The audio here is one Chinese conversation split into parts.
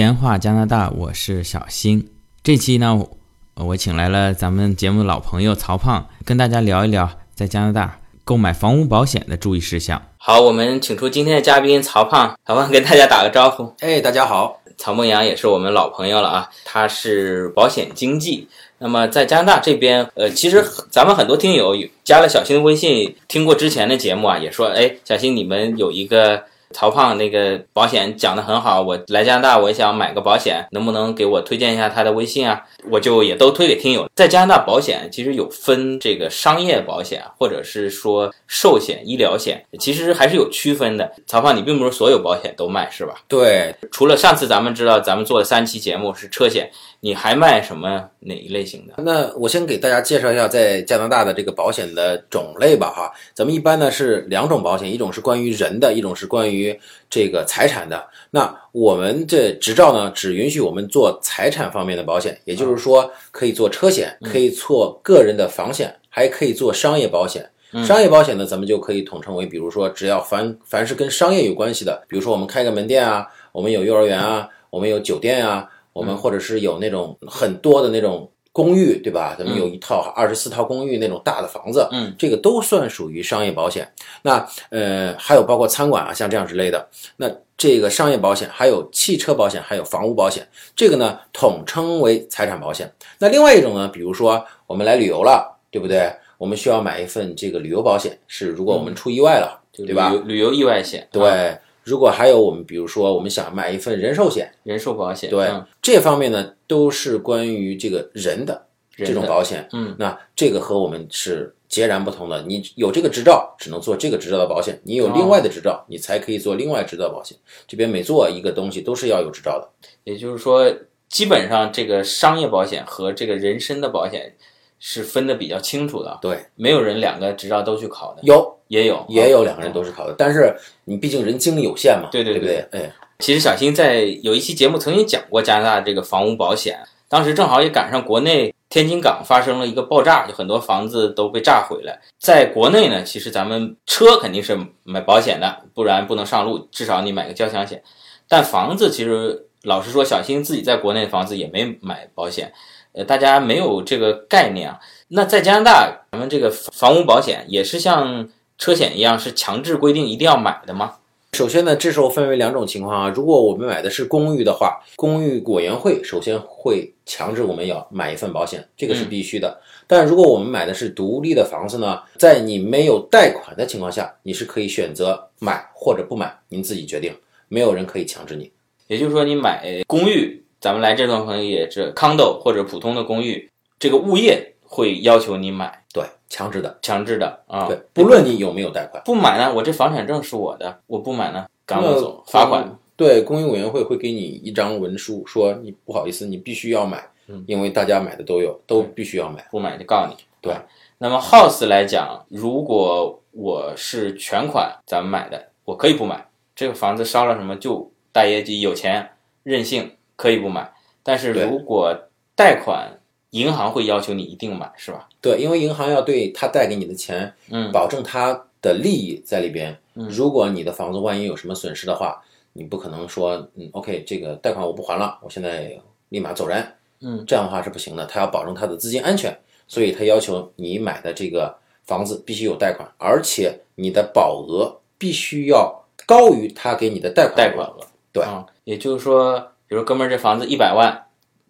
闲话加拿大，我是小新。这期呢，我请来了咱们节目的老朋友曹胖，跟大家聊一聊在加拿大购买房屋保险的注意事项。好，我们请出今天的嘉宾曹胖，曹胖跟大家打个招呼。哎，大家好，曹梦阳也是我们老朋友了啊，他是保险经纪。那么在加拿大这边，呃，其实咱们很多听友加了小新的微信，听过之前的节目啊，也说，哎，小新你们有一个。曹胖那个保险讲的很好，我来加拿大我也想买个保险，能不能给我推荐一下他的微信啊？我就也都推给听友。在加拿大保险其实有分这个商业保险或者是说寿险、医疗险，其实还是有区分的。曹胖，你并不是所有保险都卖是吧？对，除了上次咱们知道咱们做的三期节目是车险。你还卖什么哪一类型的？那我先给大家介绍一下在加拿大的这个保险的种类吧，哈，咱们一般呢是两种保险，一种是关于人的，一种是关于这个财产的。那我们这执照呢，只允许我们做财产方面的保险，也就是说可以做车险，可以做个人的房险，还可以做商业保险。商业保险呢，咱们就可以统称为，比如说只要凡凡是跟商业有关系的，比如说我们开个门店啊，我们有幼儿园啊，我们有酒店啊。我们或者是有那种很多的那种公寓，对吧？咱们有一套二十四套公寓那种大的房子，嗯，这个都算属于商业保险。那呃，还有包括餐馆啊，像这样之类的。那这个商业保险，还有汽车保险，还有房屋保险，这个呢统称为财产保险。那另外一种呢，比如说我们来旅游了，对不对？我们需要买一份这个旅游保险，是如果我们出意外了，对吧？旅游意外险，对。如果还有我们，比如说我们想买一份人寿险、人寿保险，对这方面呢，都是关于这个人的这种保险。嗯，那这个和我们是截然不同的。你有这个执照，只能做这个执照的保险；你有另外的执照，你才可以做另外执照保险。这边每做一个东西都是要有执照的。也就是说，基本上这个商业保险和这个人身的保险是分的比较清楚的。对，没有人两个执照都去考的。有。也有也有两个人都是考的，但是你毕竟人精力有限嘛，对对对，哎，其实小新在有一期节目曾经讲过加拿大这个房屋保险，当时正好也赶上国内天津港发生了一个爆炸，就很多房子都被炸毁了。在国内呢，其实咱们车肯定是买保险的，不然不能上路，至少你买个交强险。但房子其实老实说，小新自己在国内的房子也没买保险，呃，大家没有这个概念啊。那在加拿大，咱们这个房屋保险也是像。车险一样是强制规定一定要买的吗？首先呢，这时候分为两种情况啊。如果我们买的是公寓的话，公寓委员会首先会强制我们要买一份保险，这个是必须的。但如果我们买的是独立的房子呢，在你没有贷款的情况下，你是可以选择买或者不买，您自己决定，没有人可以强制你。也就是说，你买公寓，咱们来这段朋友也是 condo 或者普通的公寓，这个物业会要求你买。对，强制的，强制的啊！对，不论你有没有贷款，不买呢，我这房产证是我的，我不买呢，赶我走，罚款。对，公寓委员会会给你一张文书，说你不好意思，你必须要买，因为大家买的都有，都必须要买，不买就告你。对，那么 house 来讲，如果我是全款咱们买的，我可以不买，这个房子烧了什么就大业绩，有钱任性可以不买，但是如果贷款。银行会要求你一定买，是吧？对，因为银行要对他贷给你的钱，嗯，保证他的利益在里边。嗯如果你的房子万一有什么损失的话，你不可能说，嗯，OK，这个贷款我不还了，我现在立马走人，嗯，这样的话是不行的。他要保证他的资金安全，所以他要求你买的这个房子必须有贷款，而且你的保额必须要高于他给你的贷款贷款额。对，也就是说，比如哥们儿这房子一百万。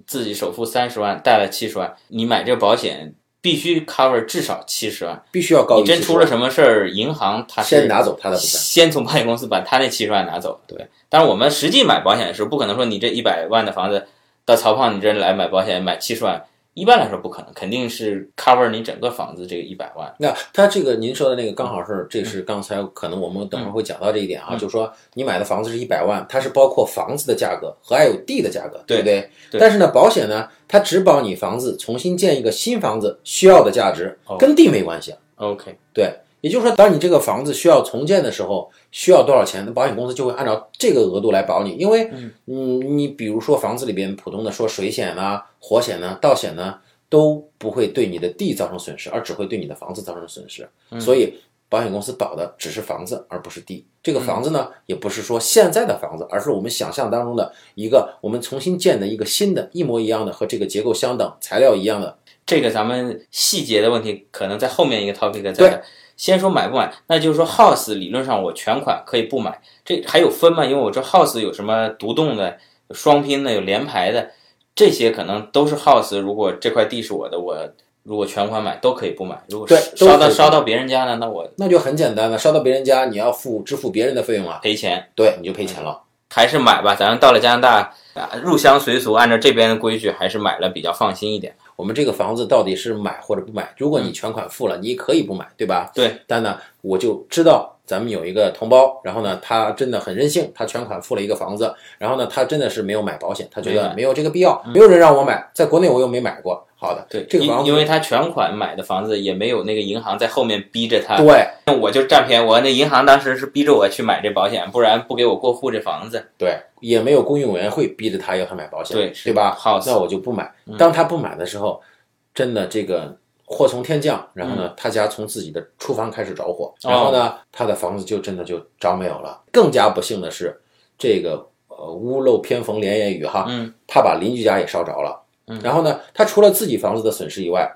自己首付三十万，贷了七十万，你买这个保险必须 cover 至少七十万，必须要高你真出了什么事儿，银行他先拿走他的先从保险公司把他那七十万拿走。对，但是我们实际买保险的时候，不可能说你这一百万的房子到曹胖你这来买保险买七十万。一般来说不可能，肯定是 cover 你整个房子这个一百万。那他这个您说的那个刚好是，这是刚才可能我们等会儿会讲到这一点啊，就是说你买的房子是一百万，它是包括房子的价格和还有地的价格，对不对？但是呢，保险呢，它只保你房子重新建一个新房子需要的价值，跟地没关系。OK，对。也就是说，当你这个房子需要重建的时候，需要多少钱，那保险公司就会按照这个额度来保你。因为，嗯，你比如说房子里边普通的说水险啊、火险呢、盗险呢，都不会对你的地造成损失，而只会对你的房子造成损失。所以，保险公司保的只是房子，而不是地。这个房子呢，也不是说现在的房子，而是我们想象当中的一个我们重新建的一个新的、一模一样的和这个结构相等、材料一样的。这个咱们细节的问题可能在后面一个 topic 再。先说买不买，那就是说 house 理论上我全款可以不买，这还有分吗？因为我这 house 有什么独栋的、双拼的、有联排的，这些可能都是 house。如果这块地是我的，我如果全款买都可以不买。如果烧到烧到别人家呢，那我那就很简单了，烧到别人家你要付支付别人的费用啊，赔钱。对，你就赔钱了。还是买吧，咱到了加拿大啊，入乡随俗，按照这边的规矩，还是买了比较放心一点。我们这个房子到底是买或者不买？如果你全款付了，你可以不买，对吧？对。但呢，我就知道咱们有一个同胞，然后呢，他真的很任性，他全款付了一个房子，然后呢，他真的是没有买保险，他觉得没有这个必要，没有人让我买，在国内我又没买过。好的，对这个房子，因为他全款买的房子也没有那个银行在后面逼着他。对，那我就占便宜。我那银行当时是逼着我去买这保险，不然不给我过户这房子。对，也没有公寓委员会逼着他要他买保险。对，对吧？好，那我就不买。当他不买的时候，真的这个祸从天降，然后呢，他家从自己的厨房开始着火，然后呢，他的房子就真的就着没有了。更加不幸的是，这个呃屋漏偏逢连夜雨哈，嗯，他把邻居家也烧着了。然后呢，他除了自己房子的损失以外，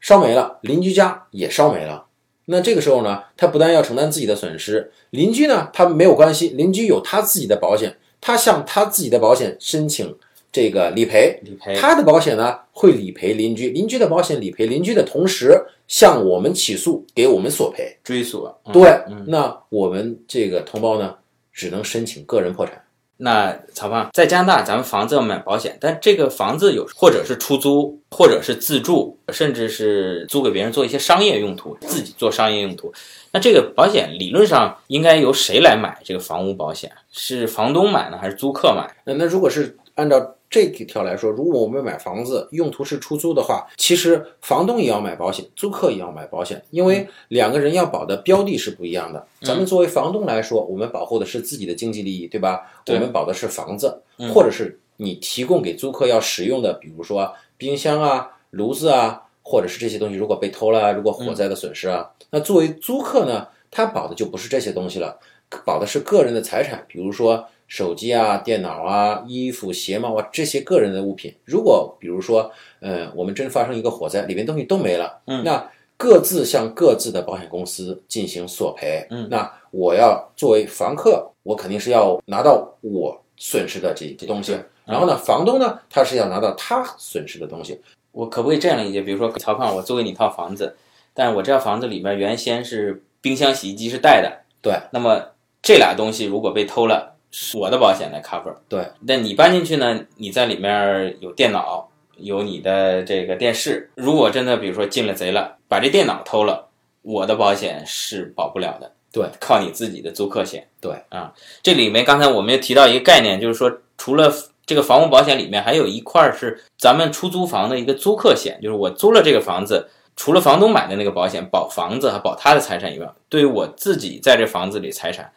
烧没了，邻居家也烧没了。那这个时候呢，他不但要承担自己的损失，邻居呢，他没有关系，邻居有他自己的保险，他向他自己的保险申请这个理赔，理赔，他的保险呢会理赔邻居，邻居的保险理赔邻居的同时，向我们起诉，给我们索赔，追索。对，那我们这个同胞呢，只能申请个人破产。那曹胖在加拿大，咱们房子要买保险，但这个房子有或者是出租，或者是自住，甚至是租给别人做一些商业用途，自己做商业用途。那这个保险理论上应该由谁来买这个房屋保险？是房东买呢，还是租客买？那那如果是按照。这几条来说，如果我们买房子用途是出租的话，其实房东也要买保险，租客也要买保险，因为两个人要保的标的是不一样的。咱们作为房东来说，我们保护的是自己的经济利益，对吧？我们保的是房子，或者是你提供给租客要使用的，比如说冰箱啊、炉子啊，或者是这些东西，如果被偷了，如果火灾的损失啊，那作为租客呢，他保的就不是这些东西了，保的是个人的财产，比如说。手机啊、电脑啊、衣服、鞋帽啊这些个人的物品，如果比如说，呃，我们真发生一个火灾，里面东西都没了，嗯，那各自向各自的保险公司进行索赔，嗯，那我要作为房客，我肯定是要拿到我损失的这些东西，然后呢，房东呢，他是要拿到他损失的东西。我可不可以这样理解？比如说，曹胖，我租给你套房子，但我这套房子里面原先是冰箱、洗衣机是带的，对，那么这俩东西如果被偷了。我的保险来 cover，对。那你搬进去呢？你在里面有电脑，有你的这个电视。如果真的比如说进了贼了，把这电脑偷了，我的保险是保不了的。对，靠你自己的租客险。对啊，这里面刚才我们又提到一个概念，就是说除了这个房屋保险里面还有一块是咱们出租房的一个租客险，就是我租了这个房子，除了房东买的那个保险保房子和保他的财产以外，对于我自己在这房子里财产。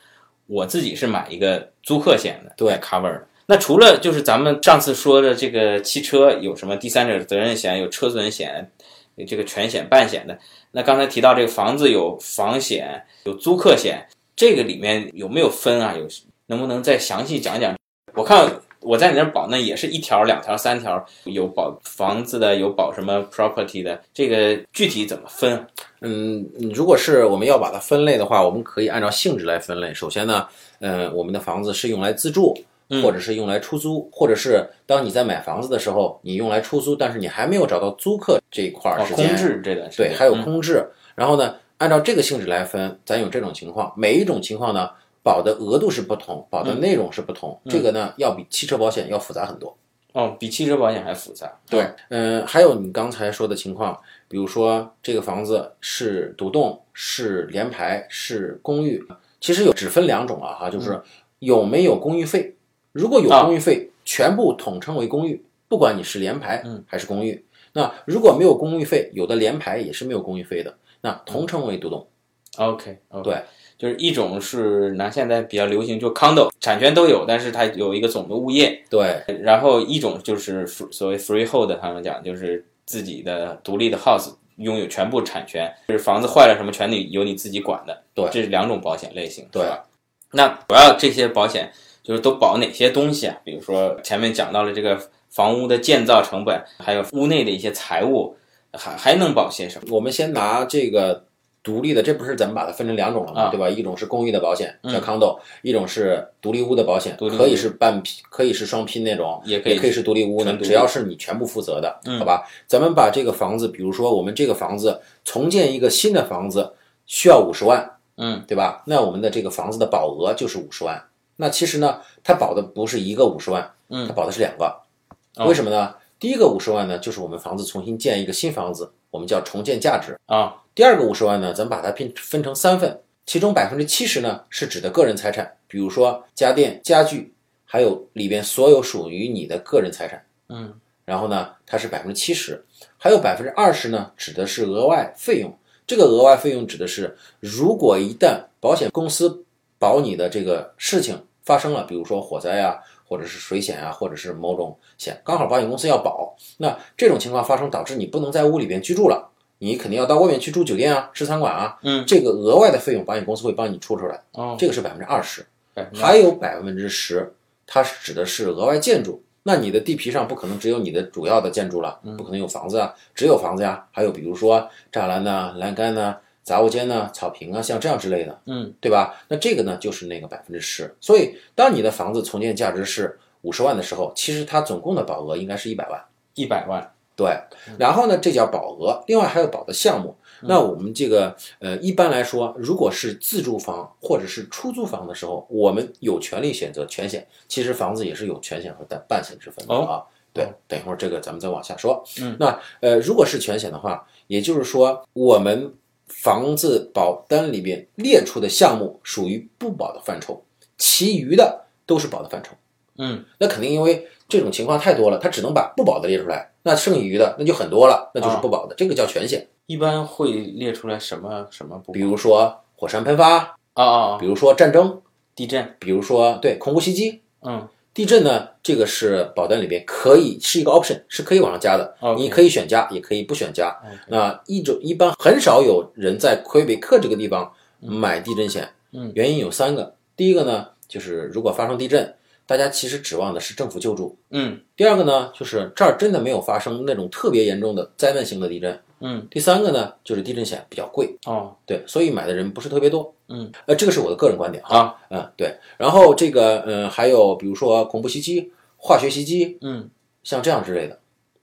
我自己是买一个租客险的，对，cover 的。那除了就是咱们上次说的这个汽车有什么第三者责任险，有车损险，有这个全险半险的。那刚才提到这个房子有房险，有租客险，这个里面有没有分啊？有能不能再详细讲讲？我看我在你那保，那也是一条、两条、三条，有保房子的，有保什么 property 的，这个具体怎么分？嗯，如果是我们要把它分类的话，我们可以按照性质来分类。首先呢，呃，我们的房子是用来自住，或者是用来出租，或者是当你在买房子的时候，你用来出租，但是你还没有找到租客这一块儿时间，空置这段时间，对，还有空置。然后呢，按照这个性质来分，咱有这种情况，每一种情况呢，保的额度是不同，保的内容是不同，这个呢，要比汽车保险要复杂很多。哦，比汽车保险还复杂。对，嗯，还有你刚才说的情况，比如说这个房子是独栋、是联排、是公寓，其实有只分两种啊，哈，就是有没有公寓费。如果有公寓费，全部统称为公寓，不管你是联排还是公寓。那如果没有公寓费，有的联排也是没有公寓费的，那统称为独栋。OK，对。就是一种是拿现在比较流行，就 condo 产权都有，但是它有一个总的物业。对，然后一种就是所谓 freehold，他们讲就是自己的独立的 house，拥有全部产权，就是房子坏了什么全得由你自己管的。对这是两种保险类型，对吧？那主要这些保险就是都保哪些东西啊？比如说前面讲到了这个房屋的建造成本，还有屋内的一些财务，还还能保些什么？我们先拿这个独立的，这不是咱们把它分成两种了吗？啊对吧？一种是公寓的保险嗯叫 condo，、一种是独立屋的保险，可以是半拼，可以是双拼那种，也可以也可以是独立屋只要是你全部负责的，嗯好吧？咱们把这个房子，比如说我们这个房子重建一个新的房子需要五十万，嗯，对吧？那我们的这个房子的保额就是五十万。那其实呢，它保的不是一个五十万，嗯它保的是两个。哦为什么呢？第一个五十万呢，就是我们房子重新建一个新房子，我们叫重建价值。啊，第二个五十万呢，咱们把它拼分成三份，其中百分之七十呢是指的个人财产，比如说家电、家具，还有里边所有属于你的个人财产。嗯，然后呢，它是百分之七十，还有百分之二十呢，指的是额外费用。这个额外费用指的是，如果一旦保险公司保你的这个事情发生了，比如说火灾啊，或者是水险啊，或者是某种险，刚好保险公司要保，那这种情况发生导致你不能在屋里边居住了，你肯定要到外面去住酒店啊、吃餐馆啊，嗯，这个额外的费用保险公司会帮你出出来，哦，这个是百分之二十。还有百分之十，它是指的是额外建筑。那你的地皮上不可能只有你的主要的建筑了，不可能有房子啊，只有房子呀。还有比如说栅栏呐、栏杆呐、杂物间呐、草坪啊，像这样之类的，嗯，对吧？那这个呢就是那个百分之十。所以当你的房子重建价值是五十万的时候，其实它总共的保额应该是一百万。一百万，对，然后呢，这叫保额，另外还有保的项目。那我们这个呃，一般来说，如果是自住房或者是出租房的时候，我们有权利选择全险。其实房子也是有全险和半半险之分的啊。对，等一会儿这个咱们再往下说。嗯，那呃，如果是全险的话，也就是说我们房子保单里边列出的项目属于不保的范畴，其余的都是保的范畴。嗯，那肯定因为这种情况太多了，他只能把不保的列出来，那剩余的那就很多了，那就是不保的，这个叫全险。一般会列出来什么什么不？比如说火山喷发，啊啊，比如说战争，地震，比如说对恐怖袭击。嗯，地震呢，这个是保单里边可以是一个 option，是可以往上加的。你可以选加，也可以不选加。那一种一般很少有人在魁北克这个地方买地震险。嗯，原因有三个。第一个呢，就是如果发生地震，大家其实指望的是政府救助。嗯第二个呢，就是这儿真的没有发生那种特别严重的灾难性的地震。嗯，第三个呢，就是地震险比较贵，哦，对，所以买的人不是特别多。嗯，呃，这个是我的个人观点哈。啊，嗯，对。然后这个，嗯，还有比如说恐怖袭击、化学袭击，嗯，像这样之类的。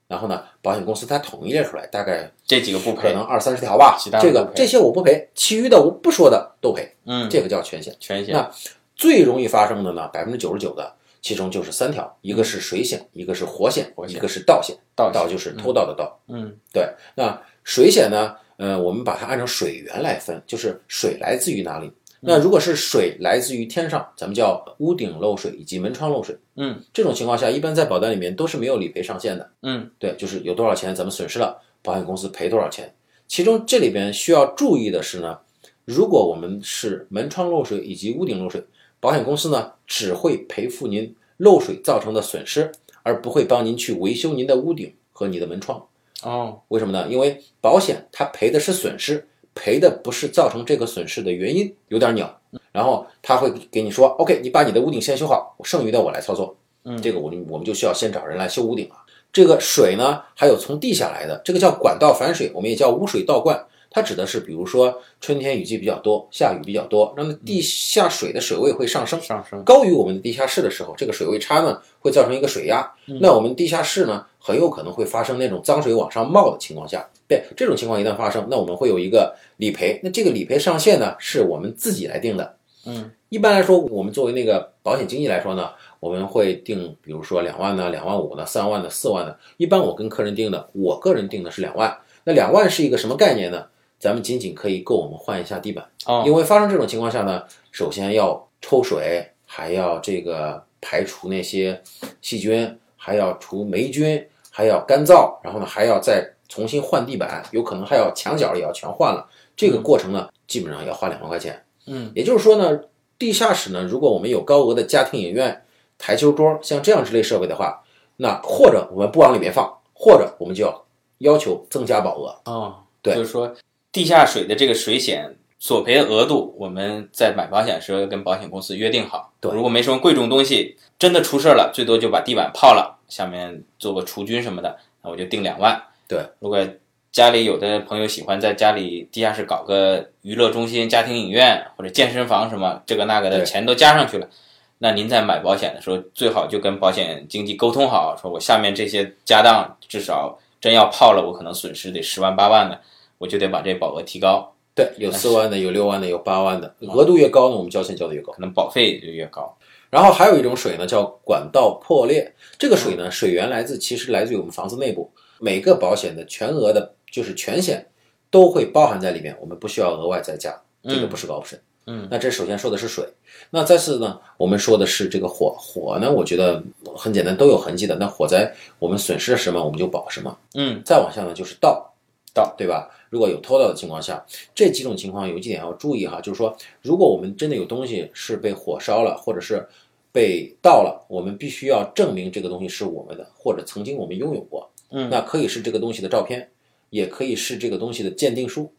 然后呢，保险公司它统一列出来，大概这几个不赔可能，二三十条吧其他。这个这些我不赔，其余的我不说的都赔，嗯，这个叫全险。全险，那最容易发生的呢，百分之九十九的，其中就是三条，一个是水险，一个是火险，一个是盗险。盗盗就是偷盗的盗。嗯对，那水险呢？呃，我们把它按照水源来分，就是水来自于哪里。那如果是水来自于天上，咱们叫屋顶漏水以及门窗漏水。嗯这种情况下，一般在保单里面都是没有理赔上限的。嗯对，就是有多少钱咱们损失了，保险公司赔多少钱。其中这里边需要注意的是呢，如果我们是门窗漏水以及屋顶漏水，保险公司呢只会赔付您漏水造成的损失，而不会帮您去维修您的屋顶和你的门窗。哦，为什么呢？因为保险它赔的是损失，赔的不是造成这个损失的原因，有点鸟。然后他会给你说，OK，你把你的屋顶先修好，剩余的我来操作。嗯这个我们我们就需要先找人来修屋顶了。这个水呢，还有从地下来的，这个叫管道反水，我们也叫污水倒灌。它指的是，比如说春天雨季比较多，下雨比较多，那么地下水的水位会上升，上升，高于我们的地下室的时候，这个水位差呢会造成一个水压。那我们地下室呢很有可能会发生那种脏水往上冒的情况下，对这种情况一旦发生，那我们会有一个理赔。那这个理赔上限呢是我们自己来定的。嗯，一般来说，我们作为那个保险经纪来说呢，我们会定，比如说两万呢、两万五呢、三万的、四万的。一般我跟客人定的，我个人定的是两万。那两万是一个什么概念呢？咱们仅仅可以够我们换一下地板。哦，因为发生这种情况下呢，首先要抽水，还要这个排除那些细菌，还要除霉菌，还要干燥，然后呢还要再重新换地板，有可能还要墙角也要全换了。这个过程呢，基本上要花两万块钱。嗯，也就是说呢，地下室呢，如果我们有高额的家庭影院、台球桌像这样之类设备的话，那或者我们不往里面放，或者我们就要要求增加保额。哦，对就是说地下水的这个水险索赔的额度，我们在买保险时候要跟保险公司约定好。对如果没什么贵重东西，真的出事儿了，最多就把地板泡了，下面做个除菌什么的，那我就定两万。对，如果家里有的朋友喜欢在家里地下室搞个娱乐中心、家庭影院或者健身房什么这个那个的，钱都加上去了。那您在买保险的时候，最好就跟保险经纪沟通好，说我下面这些家当至少真要泡了，我可能损失得十万八万的，我就得把这保额提高，对，有四万的，有六万的，有八万的，额度越高呢，我们交钱交的越高。可能保费就越高。然后还有一种水呢，叫管道破裂。这个水呢，水源来自其实来自于我们房子内部，每个保险的全额的，就是全险都会包含在里面，我们不需要额外再加，这个不是高不深。嗯，那这首先说的是水，那再次呢，我们说的是这个火，火呢，我觉得很简单，都有痕迹的。那火灾我们损失了什么，我们就保什么。嗯，再往下呢，就是盗，盗，对吧？如果有偷盗的情况下，这几种情况有几点要注意哈，就是说，如果我们真的有东西是被火烧了，或者是被盗了，我们必须要证明这个东西是我们的，或者曾经我们拥有过。嗯那可以是这个东西的照片，也可以是这个东西的鉴定书，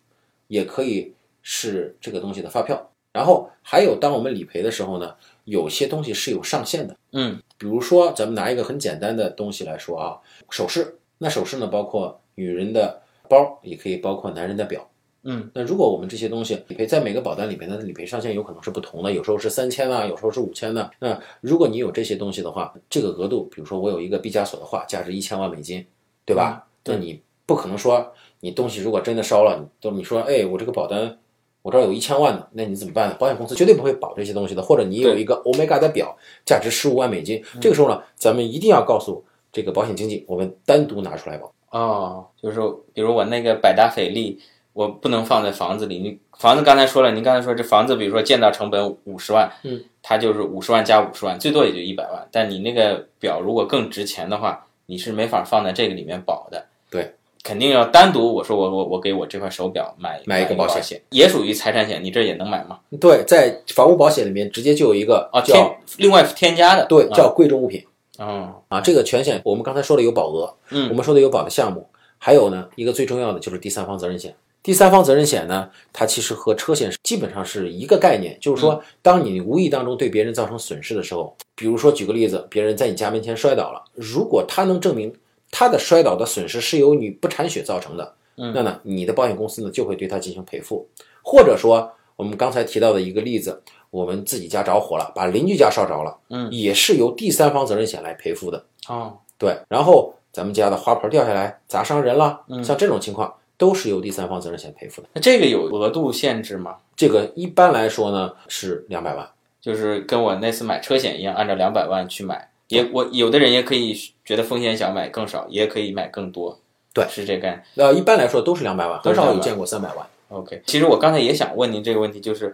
也可以是这个东西的发票。然后还有，当我们理赔的时候呢，有些东西是有上限的。嗯比如说，咱们拿一个很简单的东西来说啊，首饰。那首饰呢，包括女人的包，也可以包括男人的表。嗯，那如果我们这些东西理赔在每个保单里面，它的理赔上限有可能是不同的，有时候是三千啊，有时候是五千的。那如果你有这些东西的话，这个额度，比如说我有一个毕加索的画，价值一千万美金，对吧？对那你不可能说你东西如果真的烧了，你都你说，哎，我这个保单我这儿有一千万的，那你怎么办呢？保险公司绝对不会保这些东西的。或者你有一个欧米伽的表，价值十五万美金，这个时候呢，咱们一定要告诉这个保险经纪，我们单独拿出来保。哦，就是说比如我那个百达翡丽，我不能放在房子里。你房子刚才说了，您刚才说这房子，比如说建造成本五十万，嗯，它就是五十万加五十万，最多也就一百万。但你那个表如果更值钱的话，你是没法放在这个里面保的。对，肯定要单独。我说我我我给我这块手表买买一个保险险，也属于财产险，你这也能买吗？对，在房屋保险里面直接就有一个啊，叫添另外添加的，对，啊叫贵重物品哦，啊。这个全险我们刚才说了有保额，嗯我们说的有保的项目，还有呢一个最重要的就是第三方责任险。第三方责任险呢，它其实和车险基本上是一个概念，就是说，当你无意当中对别人造成损失的时候，比如说举个例子，别人在你家门前摔倒了，如果他能证明他的摔倒的损失是由你不铲雪造成的，嗯那呢，你的保险公司呢就会对他进行赔付，或者说我们刚才提到的一个例子，我们自己家着火了，把邻居家烧着了，嗯，也是由第三方责任险来赔付的。哦，对，然后咱们家的花盆掉下来砸伤人了，嗯像这种情况都是由第三方责任险赔付的。那这个有额度限制吗？这个一般来说呢是两百万，就是跟我那次买车险一样，按照两百万去买。也我有的人也可以觉得风险小，买更少，也可以买更多。对是这个概念。呃，一般来说都是两百万，都是200很少有见过三百万。OK，其实我刚才也想问您这个问题，就是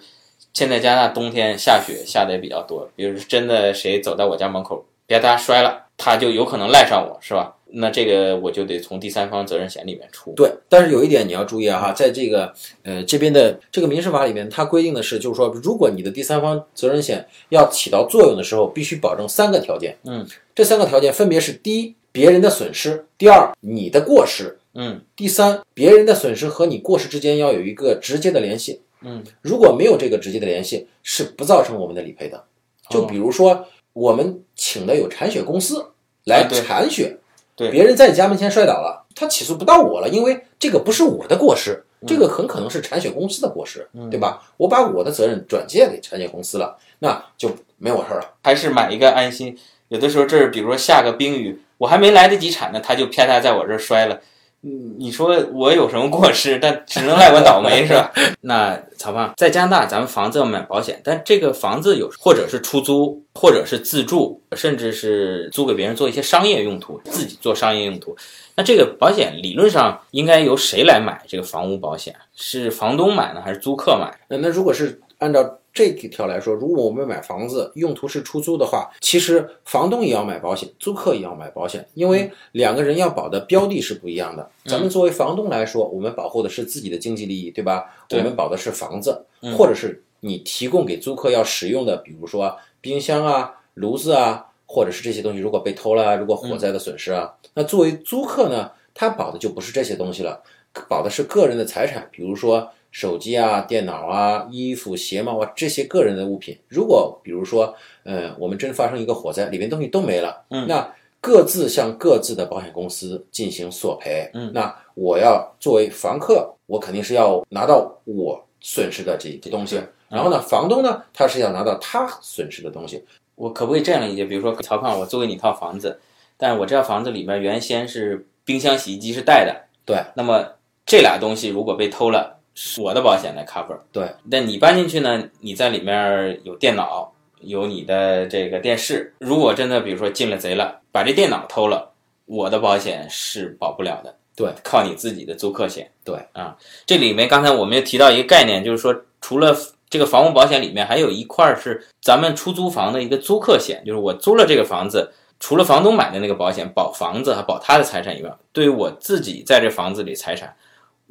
现在加拿大冬天下雪下的也比较多，比如真的谁走到我家门口别他摔了，他就有可能赖上我，是吧？那这个我就得从第三方责任险里面出。对，但是有一点你要注意啊，在这个呃这边的这个民事法里面，它规定的是，就是说，如果你的第三方责任险要起到作用的时候，必须保证三个条件。嗯，这三个条件分别是：第一，别人的损失；第二，你的过失；嗯第三，别人的损失和你过失之间要有一个直接的联系。嗯，如果没有这个直接的联系，是不造成我们的理赔的。就比如说，我们请的有铲雪公司来铲雪，对别人在你家门前摔倒了，他起诉不到我了，因为这个不是我的过失，这个很可能是铲雪公司的过失，对吧？我把我的责任转借给铲雪公司了，那就没我事儿了。还是买一个安心。有的时候这儿，比如说下个冰雨，我还没来得及铲呢，他就啪嗒在我这儿摔了。嗯，你说我有什么过失？但只能赖我倒霉，是吧？那曹胖，在加拿大，咱们房子要买保险，但这个房子有或者是出租，或者是自住，甚至是租给别人做一些商业用途，自己做商业用途。那这个保险理论上应该由谁来买这个房屋保险？是房东买呢，还是租客买？那那如果是按照这条来说，如果我们买房子用途是出租的话，其实房东也要买保险，租客也要买保险，因为两个人要保的标的是不一样的。咱们作为房东来说，我们保护的是自己的经济利益，对吧？对我们保的是房子，嗯或者是你提供给租客要使用的，比如说冰箱啊、炉子啊，或者是这些东西，如果被偷了啊，如果火灾的损失啊，那作为租客呢，他保的就不是这些东西了。保的是个人的财产，比如说手机啊、电脑啊、衣服、鞋帽啊这些个人的物品。如果比如说，呃，我们真发生一个火灾，里面东西都没了，嗯那各自向各自的保险公司进行索赔。嗯那我要作为房客，我肯定是要拿到我损失的这些东西对。然后呢，房东呢，他是要拿到他损失的东西。我可不可以这样理解？比如说，曹胖，我租给你一套房子，但是我这套房子里面原先是冰箱、洗衣机是带的，对，那么这俩东西如果被偷了，是我的保险来 cover。对，但你搬进去呢，你在里面有电脑，有你的这个电视，如果真的比如说进了贼了，把这电脑偷了，我的保险是保不了的。对，靠你自己的租客险。对啊，这里面刚才我们又提到一个概念，就是说除了这个房屋保险里面还有一块是咱们出租房的一个租客险，就是我租了这个房子，除了房东买的那个保险保房子和保他的财产以外，对于我自己在这房子里财产，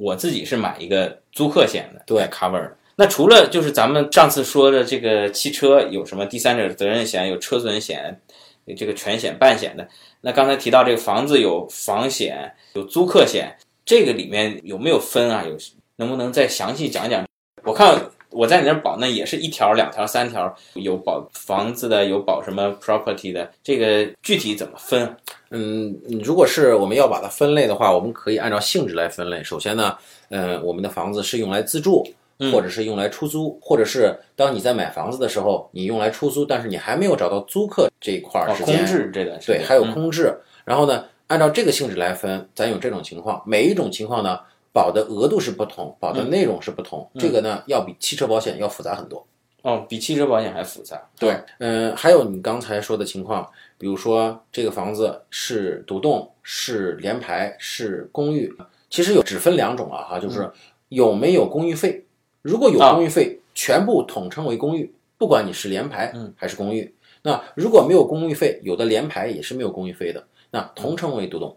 我自己是买一个租客险的，对 cover 的。那除了就是咱们上次说的这个汽车有什么第三者责任险，有车损险，有这个全险、半险的。那刚才提到这个房子有房险，有租客险，这个里面有没有分啊？有能不能再详细讲讲？我看我在你那儿保，那也是一条、两条、三条，有保房子的，有保什么 property 的，这个具体怎么分？嗯，如果是我们要把它分类的话，我们可以按照性质来分类。首先呢，呃，我们的房子是用来自住，或者是用来出租，或者是当你在买房子的时候，你用来出租，但是你还没有找到租客这一块儿哦，时间，空置这段时间对，还有嗯空置。然后呢，按照这个性质来分，咱有这种情况，每一种情况呢，保的额度是不同，保的内容是不同，这个呢要比汽车保险要复杂很多。哦，比汽车保险还复杂。对，嗯，还有你刚才说的情况，比如说这个房子是独栋、是联排、是公寓，其实有只分两种啊哈，就是有没有公寓费。如果有啊公寓费，全部统称为公寓，不管你是联排嗯还是公寓。那如果没有公寓费，有的联排也是没有公寓费的，那同称为独栋。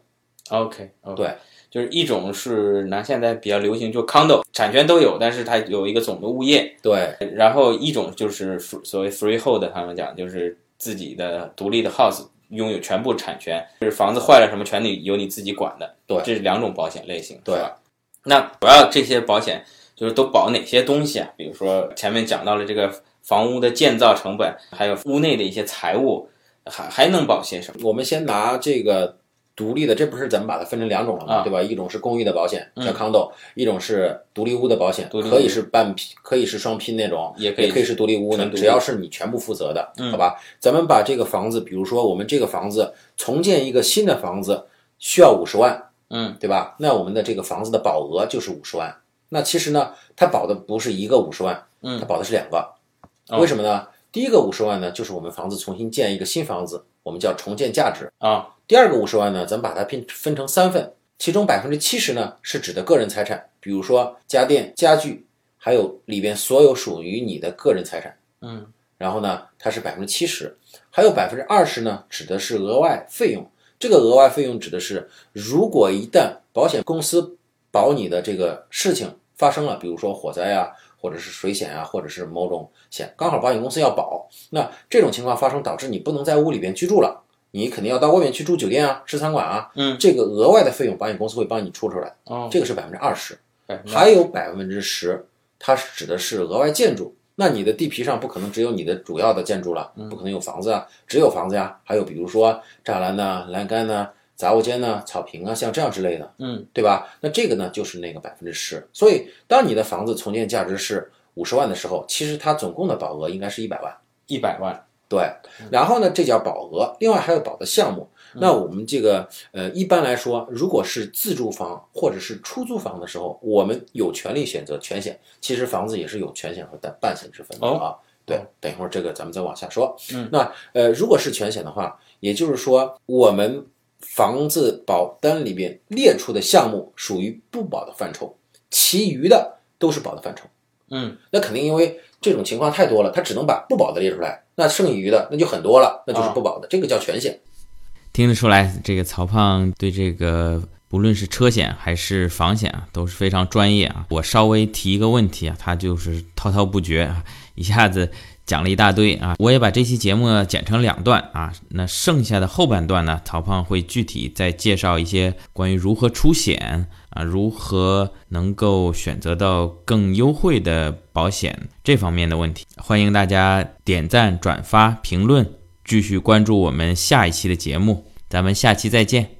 OK，, 对，就是一种是拿现在比较流行，就 condo 产权都有，但是它有一个总的物业。对然后一种就是所谓 freehold，他们讲就是自己的独立的 house，拥有全部产权，就是房子坏了什么全得由你自己管的。对这是两种保险类型，对吧？那主要这些保险就是都保哪些东西啊？比如说前面讲到了这个房屋的建造成本，还有屋内的一些财务，还还能保些什么？我们先拿这个独立的，这不是咱们把它分成两种了吗？啊对吧？一种是公寓的保险，嗯叫 condo；、一种是独立屋的保险，可以是半拼，可以是双拼那种，也可以可以是独立屋呢，纯独立只要是你全部负责的，嗯好吧？咱们把这个房子，比如说我们这个房子重建一个新的房子，需要五十万，嗯，对吧？那我们的这个房子的保额就是五十万。那其实呢，它保的不是一个五十万，嗯它保的是两个，哦为什么呢？第一个五十万呢，就是我们房子重新建一个新房子，我们叫重建价值。啊，第二个五十万呢，咱们把它拼分成三份，其中百分之七十呢是指的个人财产，比如说家电、家具，还有里边所有属于你的个人财产。嗯，然后呢，它是百分之七十，还有百分之二十呢，指的是额外费用。这个额外费用指的是，如果一旦保险公司保你的这个事情发生了，比如说火灾啊，或者是水险啊，或者是某种险，刚好保险公司要保，那这种情况发生导致你不能在屋里边居住了，你肯定要到外面去住酒店啊、吃餐馆啊，嗯，这个额外的费用保险公司会帮你出出来，哦，这个是百分之二十。还有百分之十，它指的是额外建筑。那你的地皮上不可能只有你的主要的建筑了，不可能有房子啊，只有房子呀。还有比如说栅栏呐、栏杆呐、杂物间呢、草坪啊，像这样之类的，嗯，对吧？那这个呢，就是那个百分之十。所以，当你的房子重建价值是五十万的时候，其实它总共的保额应该是一百万。一百万，对，然后呢，这叫保额，另外还有保的项目。那我们这个呃，一般来说，如果是自住房或者是出租房的时候，我们有权利选择全险。其实房子也是有全险和半半险之分的啊。对，等一会儿这个咱们再往下说。嗯，那呃，如果是全险的话，也就是说我们房子保单里边列出的项目属于不保的范畴，其余的都是保的范畴。嗯，那肯定因为这种情况太多了，他只能把不保的列出来，那剩余的那就很多了，那就是不保的，这个叫全险。听得出来，这个曹胖对这个不论是车险还是房险啊，都是非常专业啊。我稍微提一个问题啊，他就是滔滔不绝啊，一下子讲了一大堆啊，我也把这期节目剪成两段啊，那剩下的后半段呢，曹胖会具体再介绍一些关于如何出险啊，如何能够选择到更优惠的保险这方面的问题。欢迎大家点赞、转发、评论，继续关注我们下一期的节目，咱们下期再见。